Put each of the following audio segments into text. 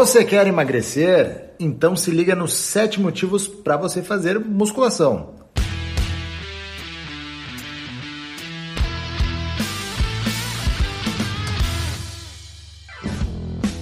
Você quer emagrecer? Então se liga nos sete motivos para você fazer musculação.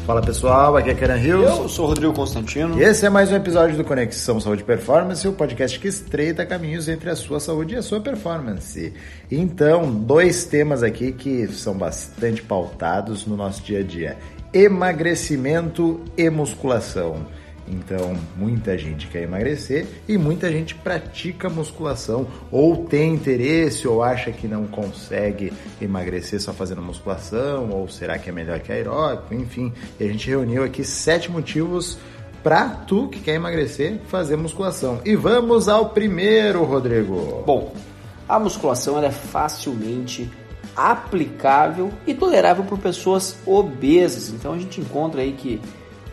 Fala pessoal, aqui é Karen Hills. Eu sou o Rodrigo Constantino. E esse é mais um episódio do Conexão Saúde e Performance, o podcast que estreita caminhos entre a sua saúde e a sua performance. Então, dois temas aqui que são bastante pautados no nosso dia a dia: emagrecimento e musculação. Então, muita gente quer emagrecer e muita gente pratica musculação ou tem interesse ou acha que não consegue emagrecer só fazendo musculação ou será que é melhor que aeróbico, enfim. E a gente reuniu aqui sete motivos para tu que quer emagrecer fazer musculação. E vamos ao primeiro, Rodrigo. Bom, a musculação é facilmente aplicável e tolerável por pessoas obesas. Então a gente encontra aí que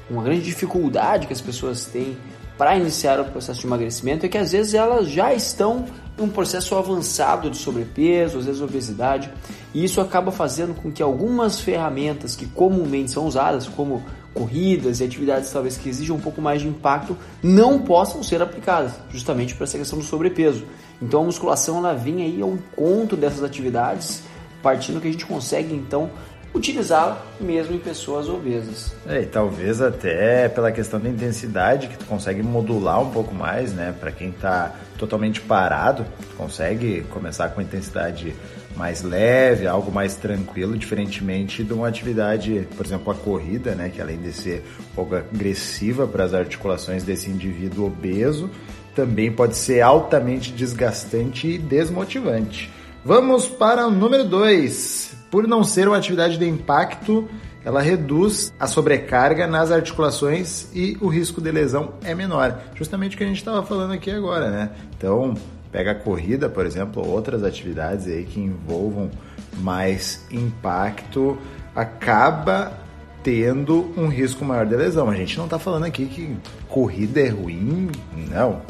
uma grande dificuldade que as pessoas têm para iniciar o processo de emagrecimento é que às vezes elas já estão em um processo avançado de sobrepeso, às vezes obesidade, e isso acaba fazendo com que algumas ferramentas que comumente são usadas, como corridas e atividades talvez que exijam um pouco mais de impacto, não possam ser aplicadas, justamente para essa questão do sobrepeso. Então a musculação ela vem aí ao encontro dessas atividades, partindo que a gente consegue então utilizá-la mesmo em pessoas obesas. É, e talvez até pela questão da intensidade que tu consegue modular um pouco mais, né? Para quem está totalmente parado, tu consegue começar com intensidade mais leve, algo mais tranquilo, diferentemente de uma atividade, por exemplo, a corrida, né, que além de ser um pouco agressiva para as articulações desse indivíduo obeso, também pode ser altamente desgastante e desmotivante. Vamos para o número 2. Por não ser uma atividade de impacto, ela reduz a sobrecarga nas articulações e o risco de lesão é menor. Justamente o que a gente estava falando aqui agora, né? Então, pega a corrida, por exemplo, ou outras atividades aí que envolvam mais impacto, acaba tendo um risco maior de lesão. A gente não está falando aqui que corrida é ruim, não.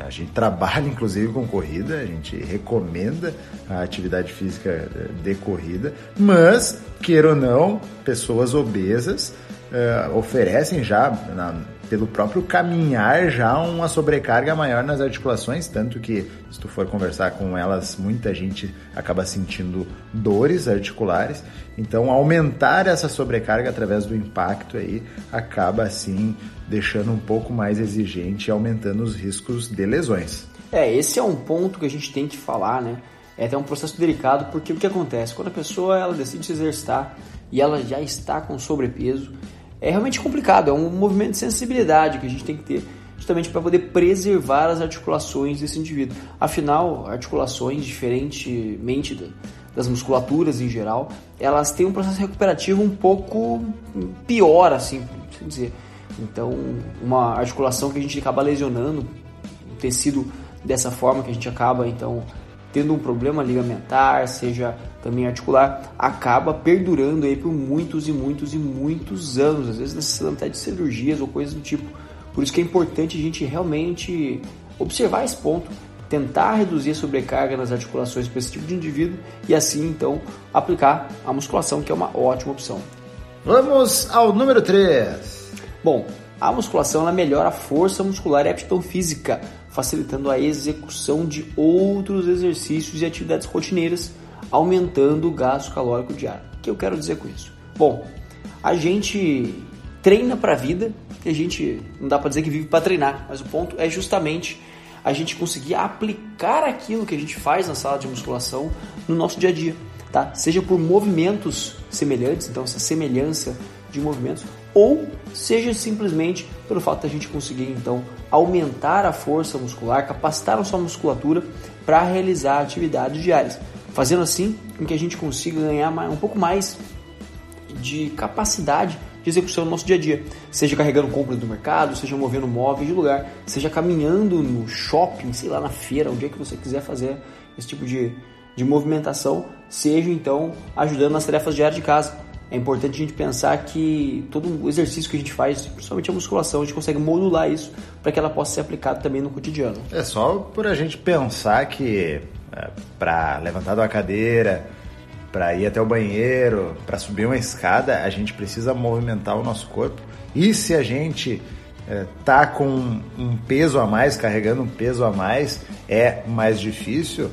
A gente trabalha inclusive com corrida, a gente recomenda a atividade física de corrida, mas, queira ou não, pessoas obesas uh, oferecem já, na, pelo próprio caminhar, já uma sobrecarga maior nas articulações, tanto que, se tu for conversar com elas, muita gente acaba sentindo dores articulares. Então, aumentar essa sobrecarga através do impacto aí acaba, assim, deixando um pouco mais exigente e aumentando os riscos de lesões. É, esse é um ponto que a gente tem que falar, né? É até um processo delicado, porque o que acontece? Quando a pessoa ela decide se exercitar e ela já está com sobrepeso, é realmente complicado, é um movimento de sensibilidade que a gente tem que ter justamente para poder preservar as articulações desse indivíduo. Afinal, articulações, diferentemente das musculaturas em geral, elas têm um processo recuperativo um pouco pior, assim, por dizer. Então, uma articulação que a gente acaba lesionando, o tecido dessa forma que a gente acaba então tendo um problema ligamentar, seja também articular, acaba perdurando aí por muitos e muitos e muitos anos, às vezes necessitando até de cirurgias ou coisas do tipo. Por isso que é importante a gente realmente observar esse ponto, tentar reduzir a sobrecarga nas articulações para esse tipo de indivíduo e assim então aplicar a musculação, que é uma ótima opção. Vamos ao número 3. Bom, a musculação ela melhora a força muscular e a aptidão física, facilitando a execução de outros exercícios e atividades rotineiras, aumentando o gasto calórico diário. O que eu quero dizer com isso? Bom, a gente treina para a vida e a gente não dá para dizer que vive para treinar, mas o ponto é justamente a gente conseguir aplicar aquilo que a gente faz na sala de musculação no nosso dia a dia, tá? Seja por movimentos semelhantes, então essa semelhança de movimentos, ou seja simplesmente pelo fato da gente conseguir então aumentar a força muscular, capacitar a sua musculatura para realizar atividades diárias, fazendo assim com que a gente consiga ganhar um pouco mais de capacidade de execução no nosso dia a dia, seja carregando compras do mercado, seja movendo móveis de lugar, seja caminhando no shopping, sei lá, na feira, onde é que você quiser fazer esse tipo de, de movimentação, seja então ajudando nas tarefas diárias de casa é importante a gente pensar que todo o exercício que a gente faz, principalmente a musculação, a gente consegue modular isso para que ela possa ser aplicada também no cotidiano. É só por a gente pensar que é, para levantar da cadeira, para ir até o banheiro, para subir uma escada, a gente precisa movimentar o nosso corpo E se a gente é, tá com um peso a mais, carregando um peso a mais, é mais difícil.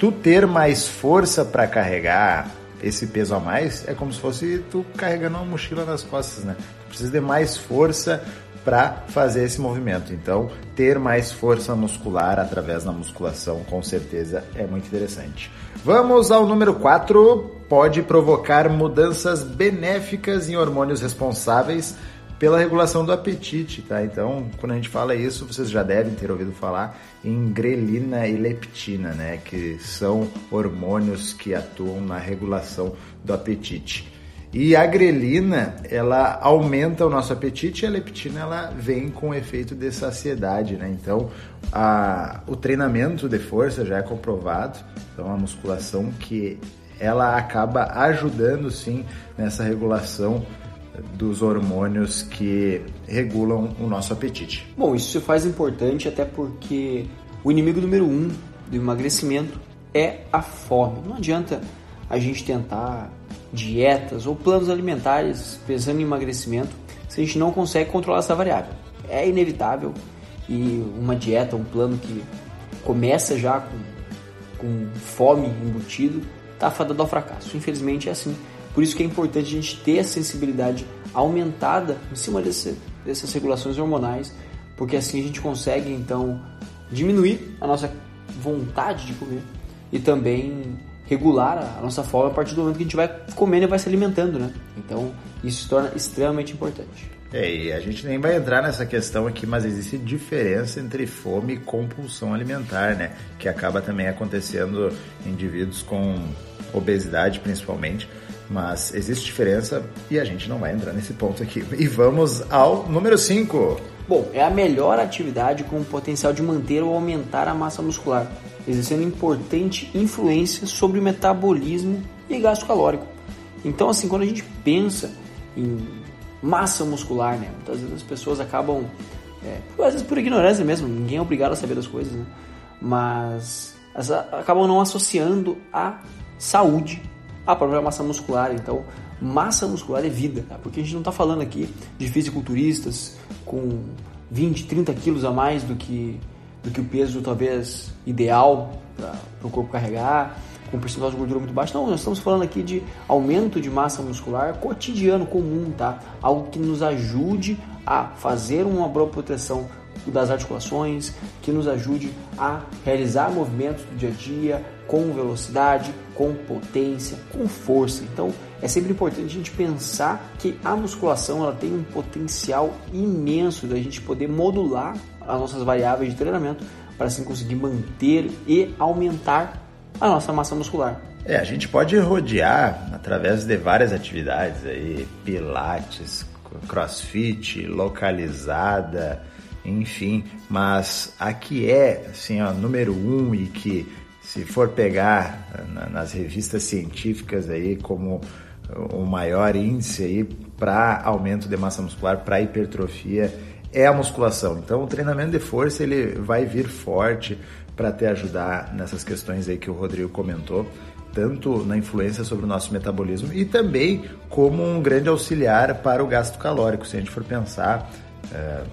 Tu ter mais força para carregar esse peso a mais é como se fosse tu carregando uma mochila nas costas, né? Tu precisa de mais força para fazer esse movimento. Então, ter mais força muscular através da musculação, com certeza, é muito interessante. Vamos ao número 4. Pode provocar mudanças benéficas em hormônios responsáveis pela regulação do apetite, tá? Então, quando a gente fala isso, vocês já devem ter ouvido falar em grelina e leptina, né? Que são hormônios que atuam na regulação do apetite. E a grelina, ela aumenta o nosso apetite e a leptina, ela vem com o efeito de saciedade, né? Então, a, o treinamento de força já é comprovado, então a musculação que ela acaba ajudando sim nessa regulação dos hormônios que regulam o nosso apetite. Bom, isso se faz importante até porque o inimigo número um do emagrecimento é a fome. Não adianta a gente tentar dietas ou planos alimentares pensando em emagrecimento se a gente não consegue controlar essa variável. É inevitável e uma dieta, um plano que começa já com, com fome embutido, está fadado ao fracasso. Infelizmente é assim. Por isso que é importante a gente ter a sensibilidade aumentada em cima desse, dessas regulações hormonais, porque assim a gente consegue então diminuir a nossa vontade de comer e também regular a nossa fome a partir do momento que a gente vai comendo e vai se alimentando, né? Então isso se torna extremamente importante. É, e a gente nem vai entrar nessa questão aqui, mas existe diferença entre fome e compulsão alimentar, né? Que acaba também acontecendo em indivíduos com obesidade, principalmente, mas existe diferença e a gente não vai entrar nesse ponto aqui. E vamos ao número 5. Bom, é a melhor atividade com o potencial de manter ou aumentar a massa muscular, exercendo importante influência sobre o metabolismo e gasto calórico. Então, assim, quando a gente pensa em massa muscular, né, muitas vezes as pessoas acabam, é, às vezes por ignorância mesmo, ninguém é obrigado a saber das coisas, né, mas acabam não associando a saúde a própria massa muscular. Então, massa muscular é vida, tá? porque a gente não está falando aqui de fisiculturistas com 20, 30 quilos a mais do que, do que o peso talvez ideal para o corpo carregar, com percentual de gordura muito baixo. Não, nós estamos falando aqui de aumento de massa muscular cotidiano, comum, tá? Algo que nos ajude a fazer uma boa proteção das articulações, que nos ajude a realizar movimentos do dia a dia com velocidade, com potência, com força. Então é sempre importante a gente pensar que a musculação ela tem um potencial imenso da gente poder modular as nossas variáveis de treinamento para assim conseguir manter e aumentar a nossa massa muscular. É, a gente pode rodear através de várias atividades aí, pilates, crossfit, localizada, enfim, mas a que é assim, ó, número um e que se for pegar nas revistas científicas aí como o maior índice aí para aumento de massa muscular, para hipertrofia, é a musculação. Então o treinamento de força ele vai vir forte para te ajudar nessas questões aí que o Rodrigo comentou, tanto na influência sobre o nosso metabolismo e também como um grande auxiliar para o gasto calórico. Se a gente for pensar, é,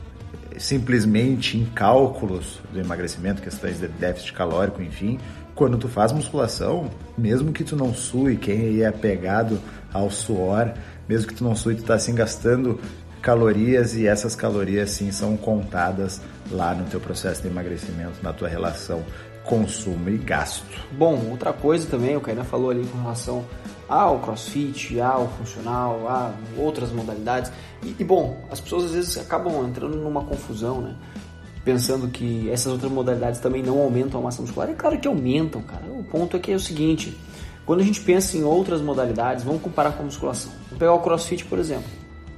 simplesmente em cálculos do emagrecimento, questões de déficit calórico, enfim, quando tu faz musculação, mesmo que tu não sue, quem é pegado ao suor, mesmo que tu não sue, tu tá assim gastando calorias e essas calorias sim são contadas lá no teu processo de emagrecimento, na tua relação consumo e gasto. Bom, outra coisa também, o Kainan falou ali com relação ao crossfit, ao funcional, a outras modalidades. E, e, bom, as pessoas às vezes acabam entrando numa confusão, né? Pensando que essas outras modalidades também não aumentam a massa muscular. É claro que aumentam, cara. O ponto é que é o seguinte: quando a gente pensa em outras modalidades, vamos comparar com a musculação. Vamos pegar o crossfit, por exemplo.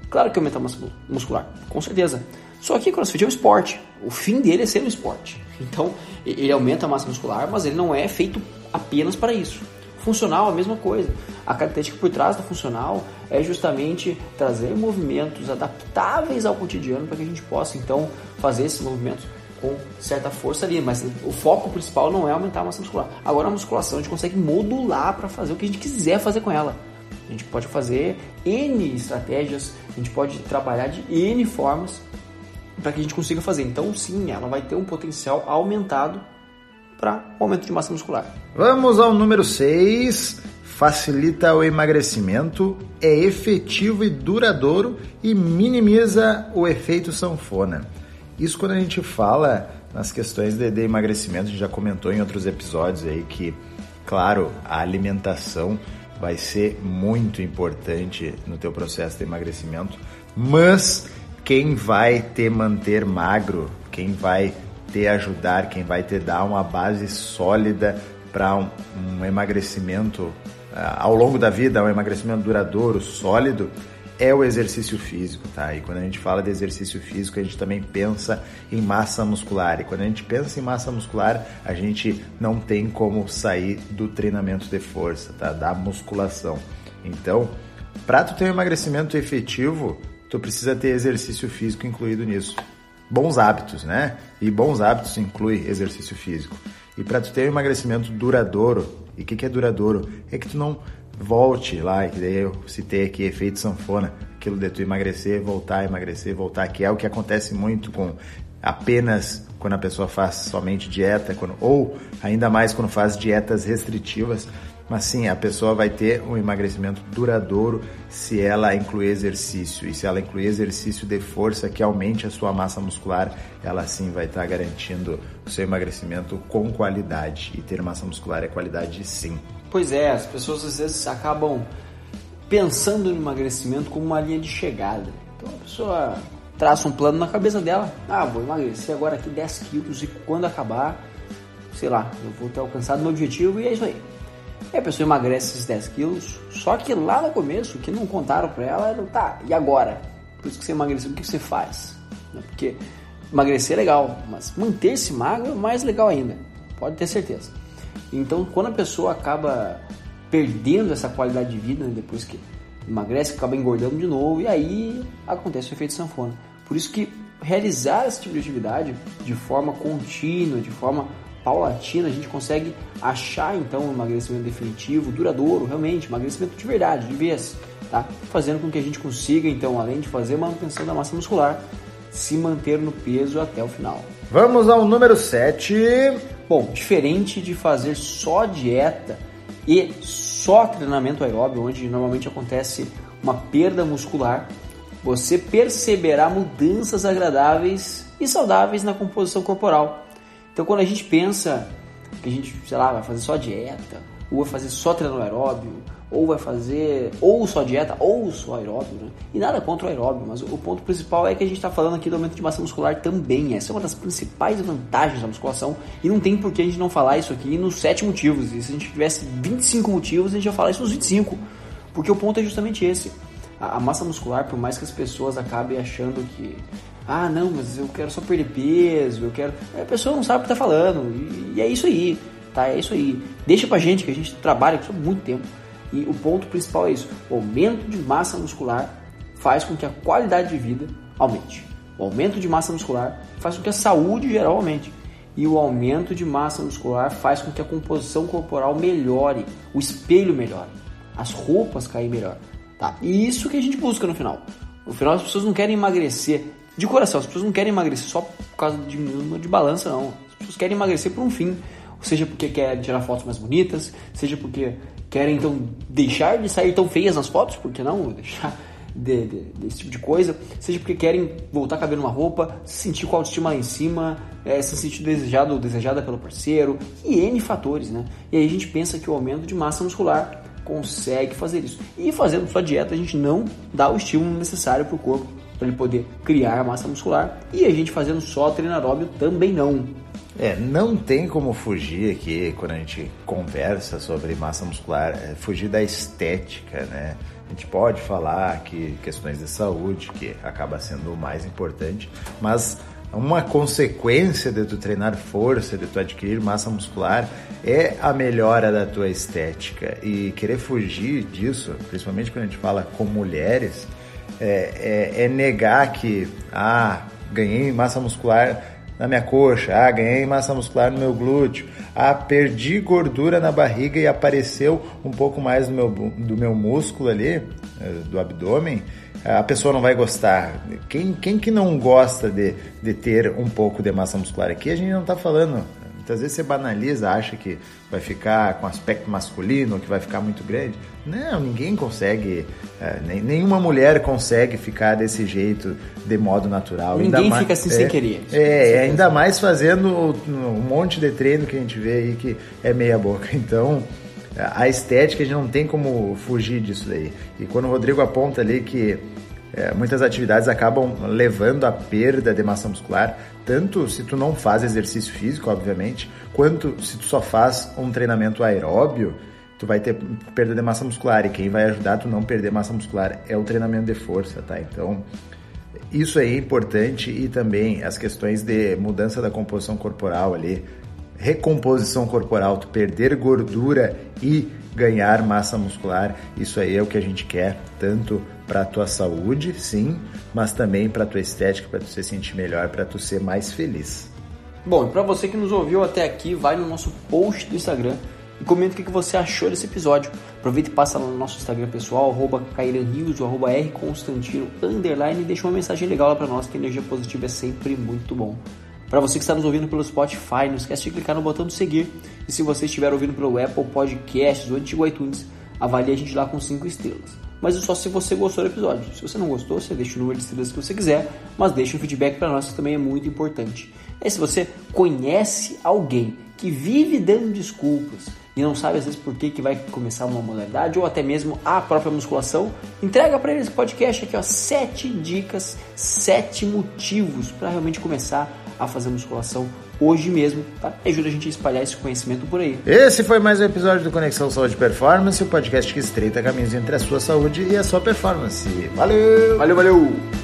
Claro que aumenta a massa muscular, com certeza. Só que crossfit é um esporte. O fim dele é ser um esporte. Então, ele aumenta a massa muscular, mas ele não é feito apenas para isso. Funcional, a mesma coisa. A característica por trás do funcional é justamente trazer movimentos adaptáveis ao cotidiano para que a gente possa então fazer esses movimentos com certa força ali, mas o foco principal não é aumentar a massa muscular. Agora a musculação a gente consegue modular para fazer o que a gente quiser fazer com ela. A gente pode fazer N estratégias, a gente pode trabalhar de N formas para que a gente consiga fazer. Então, sim, ela vai ter um potencial aumentado para aumento de massa muscular. Vamos ao número 6. Facilita o emagrecimento, é efetivo e duradouro e minimiza o efeito sanfona. Isso quando a gente fala nas questões de, de emagrecimento, a gente já comentou em outros episódios aí que, claro, a alimentação vai ser muito importante no teu processo de emagrecimento, mas quem vai te manter magro, quem vai te ajudar, quem vai te dar uma base sólida para um, um, emagrecimento ao longo da vida, um emagrecimento duradouro, sólido, é o exercício físico, tá? E quando a gente fala de exercício físico, a gente também pensa em massa muscular. E quando a gente pensa em massa muscular, a gente não tem como sair do treinamento de força, tá? Da musculação. Então, para tu ter um emagrecimento efetivo, tu precisa ter exercício físico incluído nisso. Bons hábitos, né? E bons hábitos inclui exercício físico. E para tu ter um emagrecimento duradouro, e o que, que é duradouro? É que tu não volte lá, que daí eu citei aqui efeito sanfona, aquilo de tu emagrecer, voltar, emagrecer, voltar, que é o que acontece muito com apenas quando a pessoa faz somente dieta, quando, ou ainda mais quando faz dietas restritivas, mas sim, a pessoa vai ter um emagrecimento duradouro se ela incluir exercício. E se ela incluir exercício de força que aumente a sua massa muscular, ela sim vai estar garantindo o seu emagrecimento com qualidade. E ter massa muscular é qualidade sim. Pois é, as pessoas às vezes acabam pensando no emagrecimento como uma linha de chegada. Então a pessoa traça um plano na cabeça dela. Ah, vou emagrecer agora aqui 10 quilos e quando acabar, sei lá, eu vou ter alcançado meu objetivo e é isso aí. E a pessoa emagrece esses 10 quilos, só que lá no começo, o que não contaram pra ela era, tá, e agora? Por isso que você emagreceu, o que você faz? Né, porque emagrecer é legal, mas manter-se magro é mais legal ainda, pode ter certeza. Então, quando a pessoa acaba perdendo essa qualidade de vida, né, depois que emagrece, acaba engordando de novo, e aí acontece o efeito sanfona. Por isso que realizar esse tipo de atividade de forma contínua, de forma paulatina, a gente consegue achar então um emagrecimento definitivo, duradouro, realmente, emagrecimento de verdade, de vez, tá? Fazendo com que a gente consiga, então, além de fazer manutenção da massa muscular, se manter no peso até o final. Vamos ao número 7. Bom, diferente de fazer só dieta e só treinamento aeróbio, onde normalmente acontece uma perda muscular, você perceberá mudanças agradáveis e saudáveis na composição corporal então quando a gente pensa que a gente, sei lá, vai fazer só dieta, ou vai fazer só treino aeróbio, ou vai fazer ou só dieta ou só aeróbio, né? E nada contra o aeróbio, mas o ponto principal é que a gente está falando aqui do aumento de massa muscular também. Essa é uma das principais vantagens da musculação e não tem por que a gente não falar isso aqui nos sete motivos. E se a gente tivesse 25 motivos, a gente ia falar isso nos 25. Porque o ponto é justamente esse. A, a massa muscular, por mais que as pessoas acabem achando que ah, não, mas eu quero só perder peso, eu quero. A pessoa não sabe o que tá falando. E, é isso aí, tá? É isso aí. Deixa pra gente que a gente trabalha com isso há muito tempo. E o ponto principal é isso: o aumento de massa muscular faz com que a qualidade de vida aumente. O aumento de massa muscular faz com que a saúde geral aumente. E o aumento de massa muscular faz com que a composição corporal melhore, o espelho melhore, as roupas caem melhor. Tá? E isso que a gente busca no final. No final, as pessoas não querem emagrecer de coração, as pessoas não querem emagrecer só por causa de número de balança, não. As pessoas querem emagrecer por um fim. Seja porque querem tirar fotos mais bonitas, seja porque querem então deixar de sair tão feias nas fotos, porque não? Deixar de, de, desse tipo de coisa, seja porque querem voltar a caber numa roupa, se sentir com a autoestima lá em cima, é, se sentir desejado ou desejada pelo parceiro, e N fatores, né? E aí a gente pensa que o aumento de massa muscular consegue fazer isso. E fazendo sua dieta, a gente não dá o estímulo necessário para o corpo para ele poder criar massa muscular. E a gente fazendo só treino aeróbio também não. É, não tem como fugir aqui quando a gente conversa sobre massa muscular, é fugir da estética, né? A gente pode falar que questões de saúde, que acaba sendo o mais importante, mas uma consequência de tu treinar força, de tu adquirir massa muscular, é a melhora da tua estética. E querer fugir disso, principalmente quando a gente fala com mulheres, é, é, é negar que, ah, ganhei massa muscular na minha coxa, ah, ganhei massa muscular no meu glúteo, ah, perdi gordura na barriga e apareceu um pouco mais do meu, do meu músculo ali, eh, do abdômen, a pessoa não vai gostar. Quem, quem que não gosta de, de ter um pouco de massa muscular aqui? A gente não está falando Muitas vezes você banaliza, acha que vai ficar com aspecto masculino, que vai ficar muito grande. Não, ninguém consegue, é, nem, nenhuma mulher consegue ficar desse jeito de modo natural. Ninguém ainda fica mais, assim é, sem querer. É, ainda mais fazendo um monte de treino que a gente vê aí que é meia boca. Então, a estética a gente não tem como fugir disso daí. E quando o Rodrigo aponta ali que é, muitas atividades acabam levando à perda de massa muscular, tanto se tu não faz exercício físico, obviamente, quanto se tu só faz um treinamento aeróbio, tu vai ter perda de massa muscular e quem vai ajudar tu não perder massa muscular é o treinamento de força, tá? Então, isso aí é importante e também as questões de mudança da composição corporal ali, recomposição corporal, tu perder gordura e ganhar massa muscular, isso aí é o que a gente quer, tanto para tua saúde, sim, mas também para tua estética, para tu se sentir melhor, para tu ser mais feliz. Bom, para você que nos ouviu até aqui, vai no nosso post do Instagram e comenta o que você achou desse episódio. Aproveita e passa lá no nosso Instagram pessoal, arroba Rios, arroba Rconstantino, underline, e deixa uma mensagem legal lá para nós, que energia positiva é sempre muito bom. Para você que está nos ouvindo pelo Spotify, não esquece de clicar no botão de seguir. E se você estiver ouvindo pelo Apple Podcasts ou antigo iTunes, avalie a gente lá com 5 estrelas mas é só se você gostou do episódio. Se você não gostou, você deixa o número de estrelas que você quiser, mas deixa um feedback para nós que também é muito importante. E se você conhece alguém que vive dando desculpas e não sabe às vezes por que, que vai começar uma modalidade ou até mesmo a própria musculação, entrega para ele esse podcast aqui, ó, sete dicas, sete motivos para realmente começar a fazer musculação hoje mesmo, tá? Ajuda a gente a espalhar esse conhecimento por aí. Esse foi mais um episódio do Conexão Saúde Performance, o podcast que estreita caminhos entre a sua saúde e a sua performance. Valeu! Valeu, valeu!